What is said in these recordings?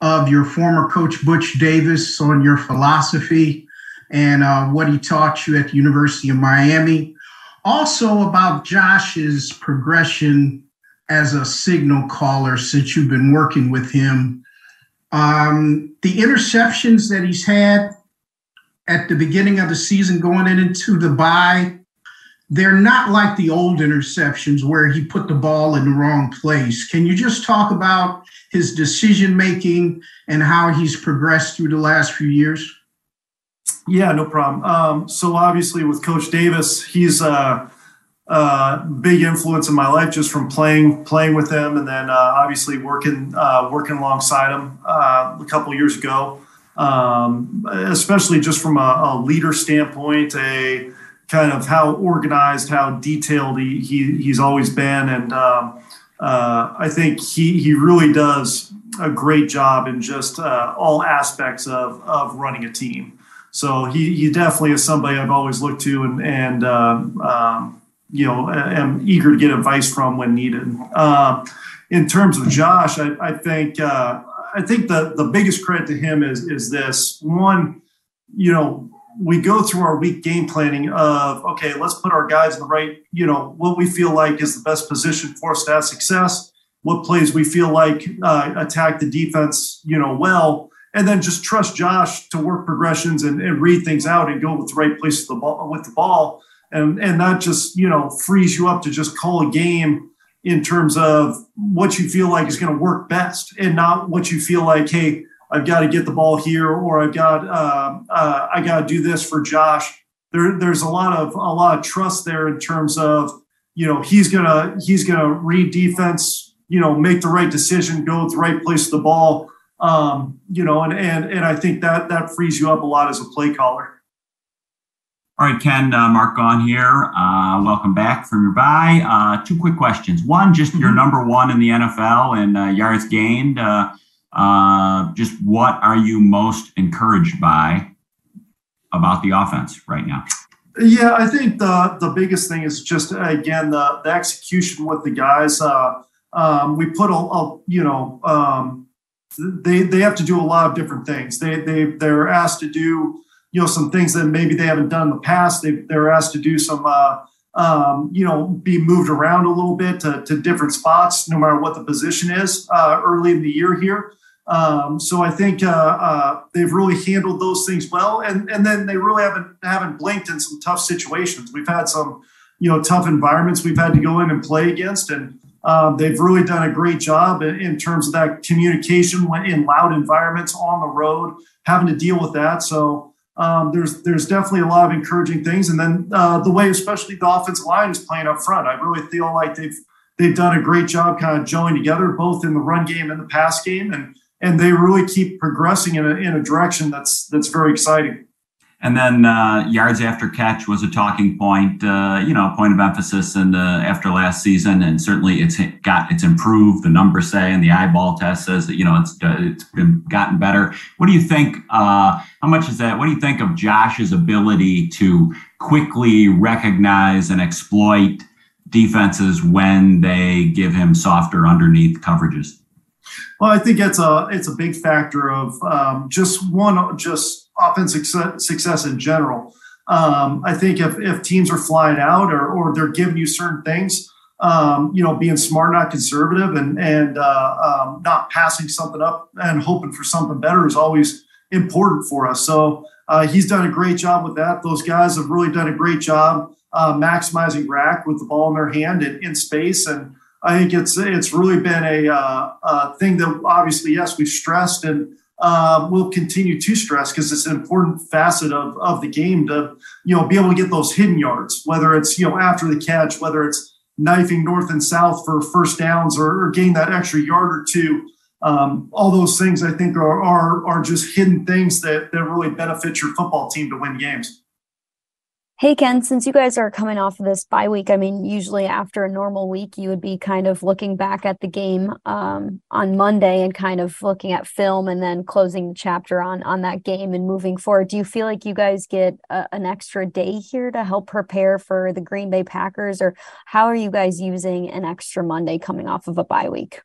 of your former coach Butch Davis on your philosophy and uh, what he taught you at the University of Miami. Also, about Josh's progression as a signal caller since you've been working with him. Um, the interceptions that he's had at the beginning of the season going into the bye, they're not like the old interceptions where he put the ball in the wrong place. Can you just talk about his decision making and how he's progressed through the last few years? Yeah, no problem. Um, so obviously, with Coach Davis, he's a, a, big influence in my life just from playing playing with him, and then uh, obviously working uh, working alongside him uh, a couple years ago. Um, especially just from a, a, leader standpoint, a kind of how organized, how detailed he, he he's always been, and um, uh, I think he he really does a great job in just uh, all aspects of of running a team. So he, he definitely is somebody I've always looked to and, and um, um, you know, am eager to get advice from when needed. Uh, in terms of Josh, I, I think uh, I think the the biggest credit to him is is this one, you know, we go through our week game planning of okay, let's put our guys in the right, you know, what we feel like is the best position for us to have success. What plays we feel like uh, attack the defense, you know, well and then just trust Josh to work progressions and, and read things out and go with the right place with the ball, with the ball. And, and that just, you know, frees you up to just call a game in terms of what you feel like is going to work best and not what you feel like, hey, I've got to get the ball here or I've got, uh, uh, I got to do this for Josh. There, there's a lot of, a lot of trust there in terms of, you know, he's going to, he's to read defense, you know, make the right decision, go with the right place of the ball um, you know, and, and, and I think that that frees you up a lot as a play caller. All right, Ken, uh, Mark Gaughan here. Uh, welcome back from your bye. Uh, two quick questions. One, just your mm-hmm. number one in the NFL in uh, yards gained. Uh, uh, just what are you most encouraged by about the offense right now? Yeah, I think the the biggest thing is just again the the execution with the guys. Um, we put a, a you know um, they they have to do a lot of different things. They they they're asked to do you know some things that maybe they haven't done in the past. They they're asked to do some uh, um, you know be moved around a little bit to, to different spots, no matter what the position is uh, early in the year here. Um, so I think uh, uh, they've really handled those things well, and and then they really haven't haven't blinked in some tough situations. We've had some you know tough environments we've had to go in and play against, and um, they've really done a great job in, in, terms of that communication when in loud environments on the road, having to deal with that. So um, there's there's definitely a lot of encouraging things. And then uh, the way, especially the offensive line is playing up front, I really feel like they've they've done a great job kind of gelling together, both in the run game and the pass game, and and they really keep progressing in a, in a direction that's that's very exciting. And then uh, yards after catch was a talking point, uh, you know, point of emphasis and after last season, and certainly it's got it's improved. The numbers say, and the eyeball test says that you know it's uh, it's been gotten better. What do you think? Uh, how much is that? What do you think of Josh's ability to quickly recognize and exploit defenses when they give him softer underneath coverages? Well, I think it's a it's a big factor of um, just one just offensive success success in general. Um, I think if, if teams are flying out or, or they're giving you certain things, um, you know, being smart, not conservative, and and uh, um, not passing something up and hoping for something better is always important for us. So uh, he's done a great job with that. Those guys have really done a great job uh, maximizing RAC with the ball in their hand in, in space. And I think it's it's really been a, uh, a thing that obviously, yes, we've stressed and uh, will continue to stress because it's an important facet of, of the game to you know be able to get those hidden yards, whether it's you know after the catch, whether it's knifing north and south for first downs or, or that extra yard or two. Um, all those things I think are, are are just hidden things that that really benefit your football team to win games. Hey, Ken, since you guys are coming off of this bye week, I mean, usually after a normal week, you would be kind of looking back at the game um, on Monday and kind of looking at film and then closing the chapter on on that game and moving forward. Do you feel like you guys get a, an extra day here to help prepare for the Green Bay Packers, or how are you guys using an extra Monday coming off of a bye week?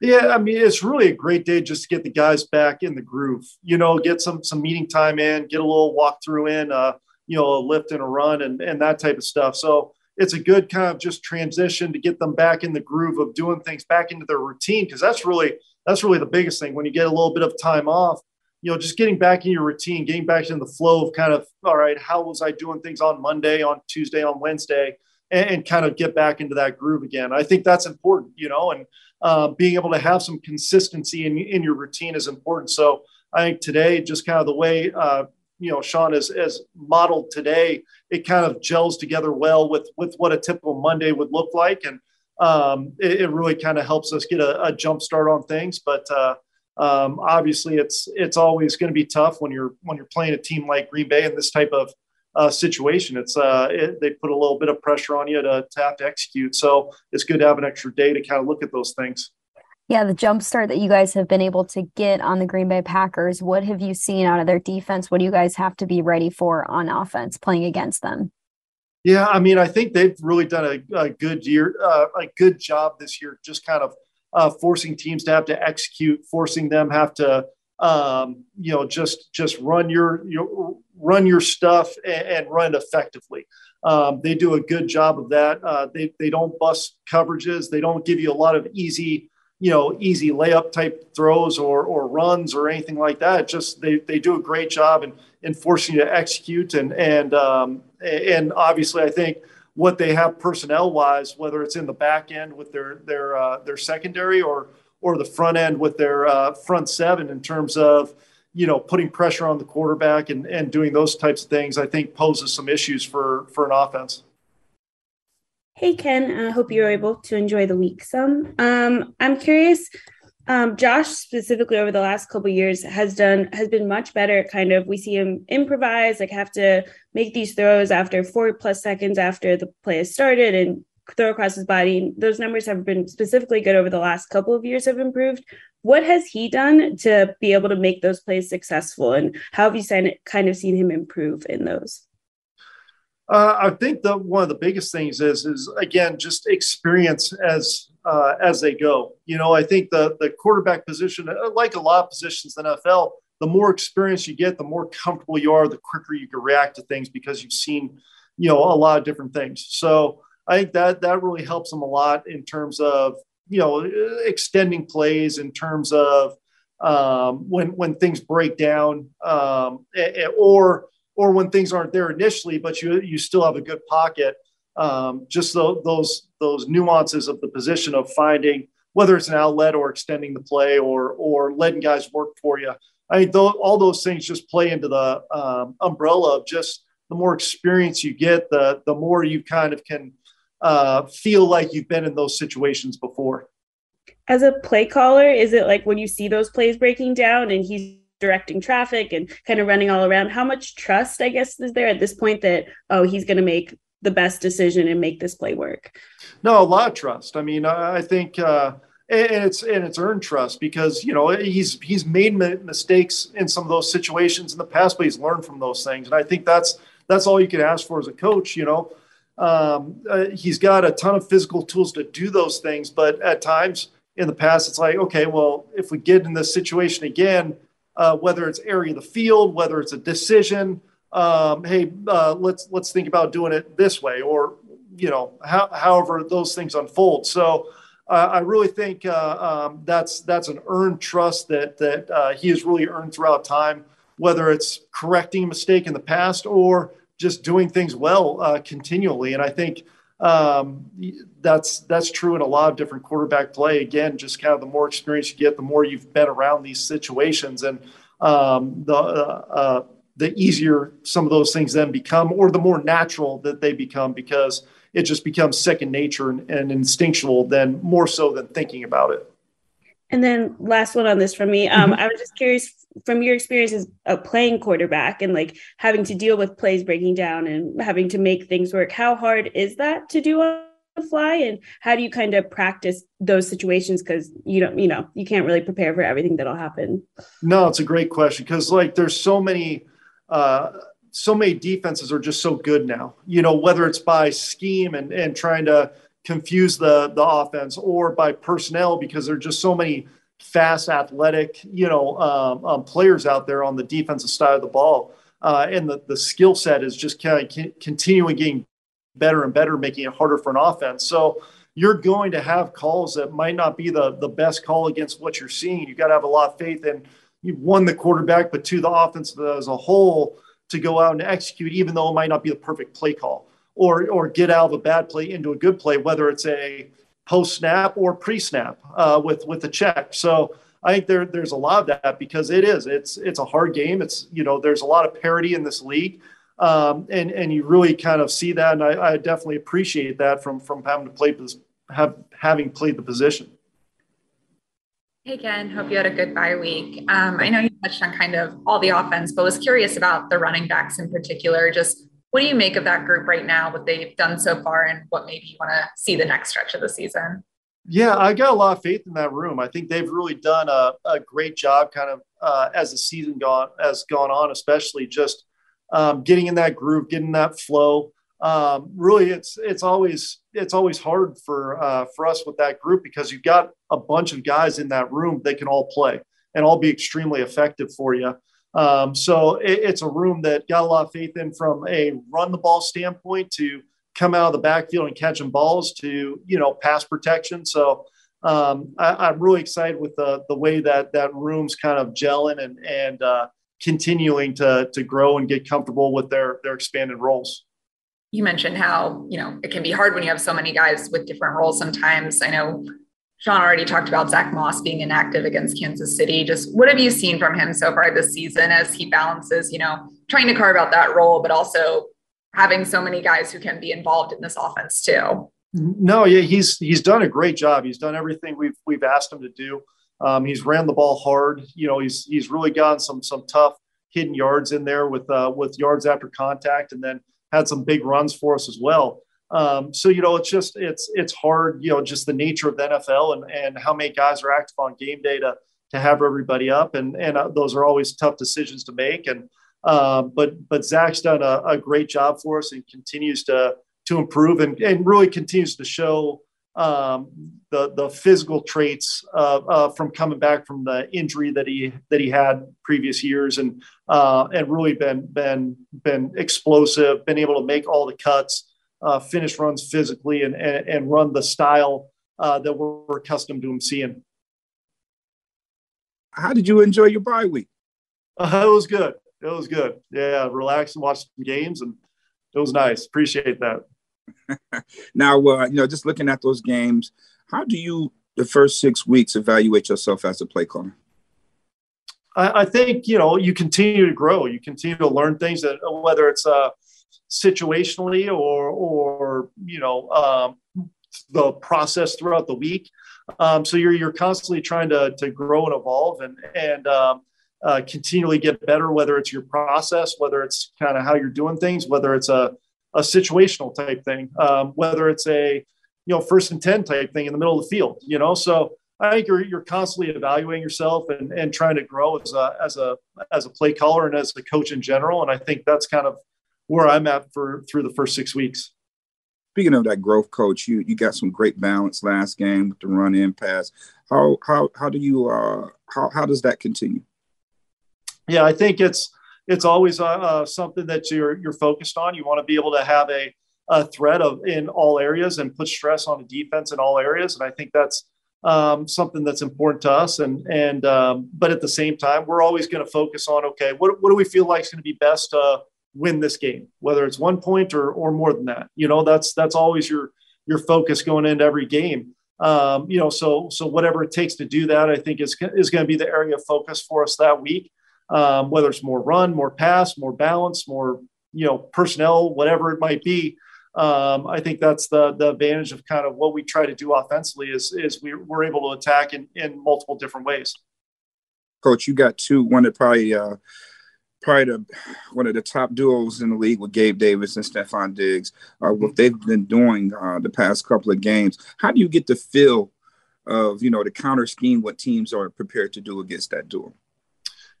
Yeah, I mean, it's really a great day just to get the guys back in the groove. You know, get some some meeting time in, get a little walkthrough in. Uh, you know, a lift and a run and, and that type of stuff. So it's a good kind of just transition to get them back in the groove of doing things back into their routine. Cause that's really, that's really the biggest thing when you get a little bit of time off, you know, just getting back in your routine, getting back into the flow of kind of, all right, how was I doing things on Monday, on Tuesday, on Wednesday, and, and kind of get back into that groove again. I think that's important, you know, and uh, being able to have some consistency in, in your routine is important. So I think today, just kind of the way uh, you know Sean has, has modeled today, it kind of gels together well with with what a typical Monday would look like, and um, it, it, really kind of helps us get a, a, jump start on things. But uh, um, obviously, it's it's always going to be tough when you're when you're playing a team like Green Bay in this type of uh, situation. It's uh, it, they put a little bit of pressure on you to, to have to execute. So it's good to have an extra day to kind of look at those things. Yeah, the jump start that you guys have been able to get on the Green Bay Packers, what have you seen out of their defense? What do you guys have to be ready for on offense playing against them? Yeah, I mean, I think they've really done a, a good year, uh, a good job this year, just kind of uh, forcing teams to have to execute, forcing them have to, um, you know, just just run your, your run your stuff and, and run effectively. Um, they do a good job of that. Uh, they they don't bust coverages. They don't give you a lot of easy you know easy layup type throws or or runs or anything like that. Just they they do a great job in in forcing you to execute and and um, and obviously I think what they have personnel wise, whether it's in the back end with their their uh, their secondary or or the front end with their uh, front seven in terms of you know putting pressure on the quarterback and and doing those types of things, I think poses some issues for for an offense. Hey, Ken. I uh, hope you're able to enjoy the week some. Um, I'm curious. Um, Josh specifically over the last couple years has done has been much better. Kind of, we see him improvise, like have to make these throws after four plus seconds after the play has started and throw across his body. Those numbers have been specifically good over the last couple of years. Have improved. What has he done to be able to make those plays successful, and how have you kind of seen him improve in those? Uh, I think the one of the biggest things is is again just experience as uh, as they go. You know, I think the the quarterback position, uh, like a lot of positions in the NFL, the more experience you get, the more comfortable you are, the quicker you can react to things because you've seen, you know, a lot of different things. So I think that that really helps them a lot in terms of you know extending plays, in terms of um, when when things break down, um, or or when things aren't there initially, but you you still have a good pocket. Um, just the, those those nuances of the position of finding whether it's an outlet or extending the play or or letting guys work for you. I mean, th- all those things just play into the um, umbrella of just the more experience you get, the the more you kind of can uh, feel like you've been in those situations before. As a play caller, is it like when you see those plays breaking down and he's directing traffic and kind of running all around. How much trust i guess is there at this point that oh he's going to make the best decision and make this play work? No a lot of trust. I mean i think uh and it's and it's earned trust because you know he's he's made mistakes in some of those situations in the past, but he's learned from those things, and I think that's that's all you can ask for as a coach. You know, um, uh, he's got a ton of physical tools to do those things, but at times in the past, it's like, okay, well, if we get in this situation again, uh, whether it's area of the field, whether it's a decision. Um, hey, uh, let's let's think about doing it this way, or you know, how, however those things unfold. So uh, I really think uh, um, that's that's an earned trust that that uh, he has really earned throughout time. Whether it's correcting a mistake in the past or just doing things well uh, continually. And I think um, that's that's true in a lot of different quarterback play. Again, just kind of the more experience you get, the more you've been around these situations, and um, the uh, uh, the easier some of those things then become, or the more natural that they become, because it just becomes second nature and, and instinctual, then more so than thinking about it. And then last one on this from me. Um, mm-hmm. I was just curious from your experience as a playing quarterback and like having to deal with plays breaking down and having to make things work. How hard is that to do on the fly? And how do you kind of practice those situations? Because you don't, you know, you can't really prepare for everything that'll happen. No, it's a great question because like there's so many uh so many defenses are just so good now. You know, whether it's by scheme and, and trying to confuse the the offense or by personnel because there are just so many fast, athletic, you know, um, um, players out there on the defensive side of the ball, uh, and the the skill set is just kind of continuing getting better and better, making it harder for an offense. So you're going to have calls that might not be the the best call against what you're seeing. You've got to have a lot of faith in you've won the quarterback, but to the offense as a whole to go out and execute, even though it might not be the perfect play call or or get out of a bad play into a good play, whether it's a post snap or pre snap uh, with with the check. So I think there there's a lot of that because it is it's it's a hard game. It's you know there's a lot of parity in this league. Um, and and you really kind of see that, and I, I definitely appreciate that from from having to play this, have having played the position. Hey Ken, hope you had a good bye week. Um, I know you touched on kind of all the offense, but was curious about the running backs in particular. Just what do you make of that group right now, what they've done so far, and what maybe you want to see the next stretch of the season? Yeah, I got a lot of faith in that room. I think they've really done a, a great job, kind of uh, as the season gone has gone on, especially just um, getting in that groove, getting that flow. Um, really, it's it's always it's always hard for uh, for us with that group because you've got a bunch of guys in that room. They can all play and all be extremely effective for you. Um, so it, it's a room that got a lot of faith in from a run the ball standpoint to come out of the backfield and catching balls to you know pass protection. So um, I, am really excited with the the way that that room's kind of gelling and and uh, continuing to to grow and get comfortable with their their expanded roles. You mentioned how you know it can be hard when you have so many guys with different roles. Sometimes I know Sean already talked about Zach Moss being inactive against Kansas City. Just what have you seen from him so far this season as he balances, you know, trying to carve out that role, but also having so many guys who can be involved in this offense too? No, yeah, he's he's done a great job. He's done everything we've we've asked him to do. Um, he's ran the ball hard. You know, he's he's really gotten some some tough hidden yards in there with uh, with yards after contact, and then had some big runs for us as well. Um, so you know, it's just it's it's hard, you know, just the nature of the NFL and and how many guys are active on game day to to have everybody up, and and uh, those are always tough decisions to make. And um, but but Zach's done a, a, great job for us and continues to to improve and and really continues to show um, the the physical traits uh, uh, from coming back from the injury that he that he had previous years and uh, and really been been been explosive, been able to make all the cuts uh, finish runs physically and, and, and run the style uh, that we're, we're accustomed to him seeing. How did you enjoy your bye week? Uh, it was good. It was good. Yeah, relax and watch some games, and it was nice. Appreciate that. now, uh, you know, just looking at those games, how do you, the first six weeks, evaluate yourself as a play caller? I, I think you know you continue to grow. You continue to learn things that whether it's uh, situationally or or you know um, the process throughout the week. Um, so you're you're constantly trying to to grow and evolve and and um, uh, continually get better. Whether it's your process, whether it's kind of how you're doing things, whether it's a a situational type thing, um, whether it's a you know first and ten type thing in the middle of the field. You know, so I think you're you're constantly evaluating yourself and and trying to grow as a as a as a play caller and as a coach in general. And I think that's kind of where I'm at for through the first six weeks. Speaking of that growth, coach, you you got some great balance last game with the run in pass. How how how do you uh how how does that continue? Yeah, I think it's it's always uh, uh, something that you're you're focused on. You want to be able to have a a threat of in all areas and put stress on the defense in all areas, and I think that's um, something that's important to us. And and um, but at the same time, we're always going to focus on okay, what what do we feel like is going to be best uh, win this game, whether it's one point or or more than that. You know, that's that's always your your focus going into every game. Um, you know, so so whatever it takes to do that, I think is is going to be the area of focus for us that week. Um, whether it's more run, more pass, more balance, more you know personnel, whatever it might be. Um, I think that's the the advantage of kind of what we try to do offensively is is we, we're able to attack in, in multiple different ways. Coach, you got two. One that probably uh, probably the, one of the top duos in the league with Gabe Davis and Stefon Diggs. Uh, what they've been doing uh, the past couple of games. How do you get the feel of you know the counter scheme? What teams are prepared to do against that duo?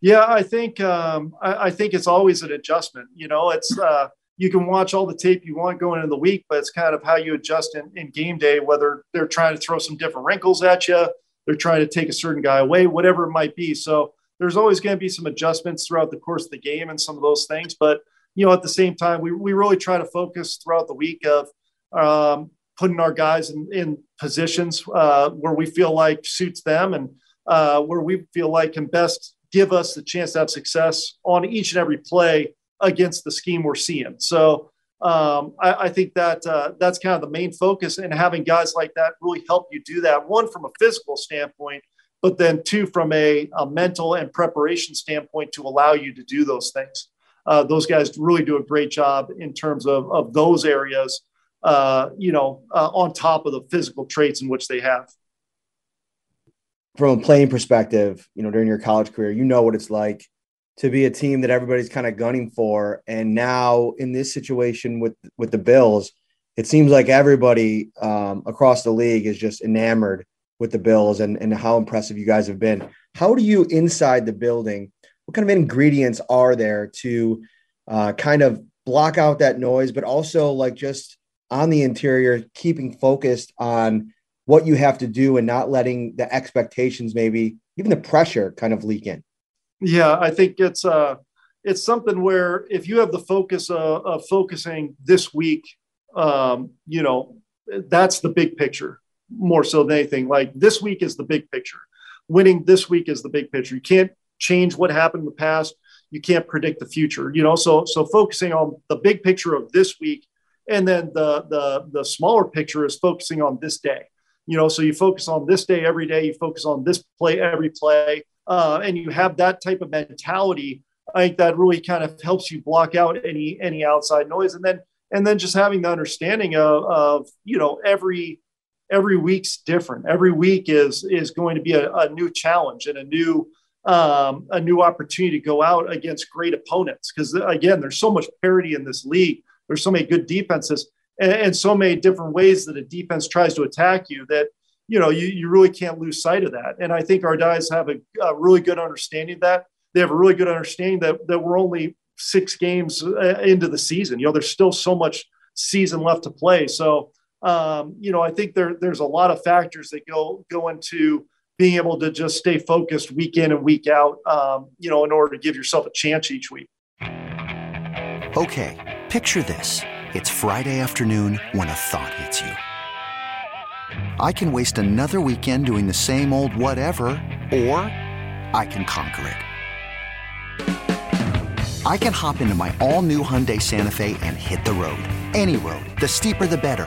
Yeah, I think um, I, I, think it's always an adjustment. You know, it's uh, you can watch all the tape you want going into the week, but it's kind of how you adjust in, in game day. Whether they're trying to throw some different wrinkles at you, they're trying to take a certain guy away, whatever it might be. So there's always going to be some adjustments throughout the course of the game and some of those things. But you know, at the same time, we we really try to focus throughout the week of um, putting our guys in, in positions uh, where we feel like suits them and uh, where we feel like can best give us the chance to have success on each and every play against the scheme we're seeing. So um, I, I, think that uh, that's kind of the main focus, and having guys like that really help you do that. One from a physical standpoint, but then two from a, a mental and preparation standpoint to allow you to do those things. Uh, those guys really do a great job in terms of, of those areas, uh, you know, uh, on top of the physical traits in which they have from a playing perspective, you know, during your college career, you know what it's like to be a team that everybody's kind of gunning for. And now in this situation with with the Bills, it seems like everybody um, across the league is just enamored with the Bills and, and how impressive you guys have been. How do you inside the building? What kind of ingredients are there to uh, kind of block out that noise, but also like just on the interior, keeping focused on what you have to do and not letting the expectations, maybe even the pressure, kind of leak in. Yeah, I think it's uh, it's something where if you have the focus of, of focusing this week, um, you know, that's the big picture more so than anything. Like this week is the big picture. Winning this week is the big picture. You can't change what happened in the past. You can't predict the future. You know, so so focusing on the big picture of this week, and then the the the smaller picture is focusing on this day you know so you focus on this day every day you focus on this play every play uh, and you have that type of mentality i think that really kind of helps you block out any any outside noise and then and then just having the understanding of, of you know every every week's different. Every week is is going to be a, a new challenge and a new um, a new opportunity to go out against great opponents. Because again there's so much parity in this league. There's so many good defenses and, and, so many different ways that a defense tries to attack you that you know you, you really can't lose sight of that. And i think our guys have a, a really good understanding of that. They have a really good understanding that, that we're only six games uh, into the season. You know there's still so much season left to play. So um, you know i think there, there's a lot of factors that go go into being able to just stay focused week in and week out um, you know in order to give yourself a chance each week okay picture this it's Friday afternoon when a thought hits you. I can waste another weekend doing the same old whatever, or I can conquer it. I can hop into my all new Hyundai Santa Fe and hit the road. Any road. The steeper, the better.